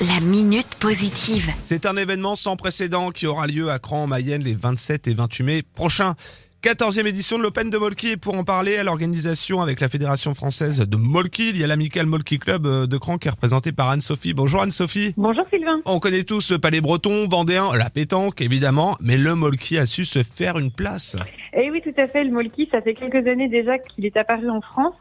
La minute positive. C'est un événement sans précédent qui aura lieu à Cran en Mayenne les 27 et 28 mai prochains. 14e édition de l'Open de Molki et pour en parler à l'organisation avec la Fédération française de Molki, il y a l'amical Molki Club euh, de Cran qui est représenté par Anne-Sophie. Bonjour Anne-Sophie. Bonjour Sylvain. On connaît tous le Palais Breton, Vendéen, la pétanque évidemment, mais le Molki a su se faire une place. À fait. Le Molki, ça fait quelques années déjà qu'il est apparu en France.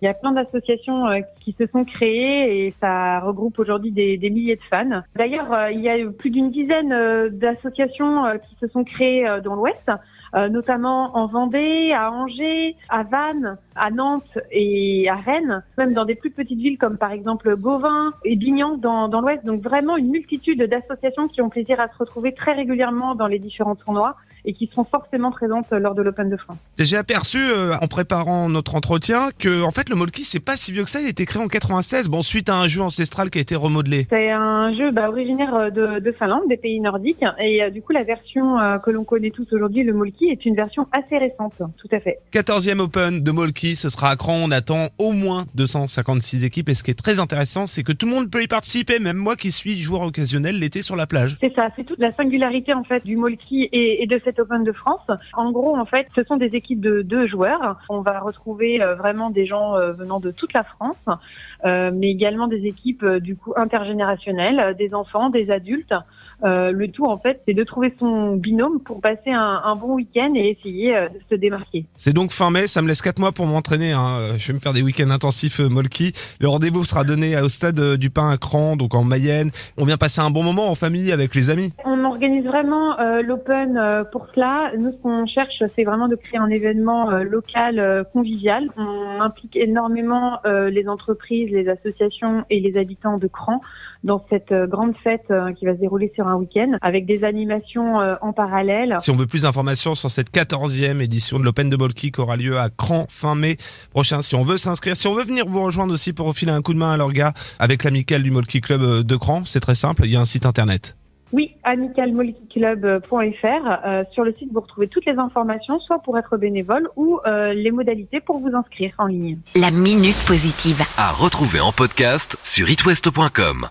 Il y a plein d'associations euh, qui se sont créées et ça regroupe aujourd'hui des, milliers de fans. D'ailleurs, euh, il y a plus d'une dizaine euh, d'associations qui se sont créées dans l'Ouest, notamment en Vendée, à Angers, à Vannes, à Nantes et à Rennes, même dans des plus petites villes comme par exemple Gauvin et Bignan dans l'Ouest. Donc vraiment une multitude d'associations qui ont plaisir à se retrouver très régulièrement dans les différents tournois et qui seront forcément présentes lors de l'Open de France. J'ai aperçu euh, en préparant notre entretien que en fait le Molki c'est pas si vieux que ça, il a été créé en 96, bon suite à un jeu ancestral qui a été remodelé. C'est un jeu bah, originaire euh, de, de Finlande, des pays nordiques, et euh, du coup la version euh, que l'on connaît tous aujourd'hui, le Molki, est une version assez récente, tout à fait. 14e Open de Molki, ce sera à Cran, on attend au moins 256 équipes. Et ce qui est très intéressant c'est que tout le monde peut y participer, même moi qui suis joueur occasionnel l'été sur la plage. C'est ça, c'est toute la singularité en fait du Molki et, et de cet Open de France. En gros, en fait, ce sont des équipes de deux joueurs. On va retrouver euh, vraiment des gens euh, venant de toute la France, euh, mais également des équipes du coup intergénérationnelles, des enfants, des adultes. Le tout en fait, c'est de trouver son binôme pour passer un, bon week-end et essayer de se démarquer. C'est donc fin mai, ça me laisse 4 mois pour m'entraîner, hein. Je vais me faire des week-ends intensifs Molki. Le rendez-vous sera donné au stade du Pain à Cran, donc en Mayenne. On vient passer un bon moment en famille avec les amis. Organise vraiment euh, l'Open euh, pour cela. Nous, ce qu'on cherche, c'est vraiment de créer un événement euh, local convivial. On implique énormément les entreprises, les associations et les habitants de Cran dans cette grande fête qui va se dérouler sur un week-end avec des animations en parallèle. Si on veut plus d'informations sur cette 14e édition de l'Open de Molki qui aura lieu à Cran fin mai prochain, si on veut s'inscrire, si on veut venir vous rejoindre aussi pour filer un coup de main à l'orga avec l'amical du Molki Club de Cran, c'est très simple, il y a un site internet. Oui, amicalmolkiclub.fr. Euh, sur le site, vous retrouvez toutes les informations, soit pour être bénévole ou euh, les modalités pour vous inscrire en ligne. La minute positive. À retrouver en podcast sur itwest.com.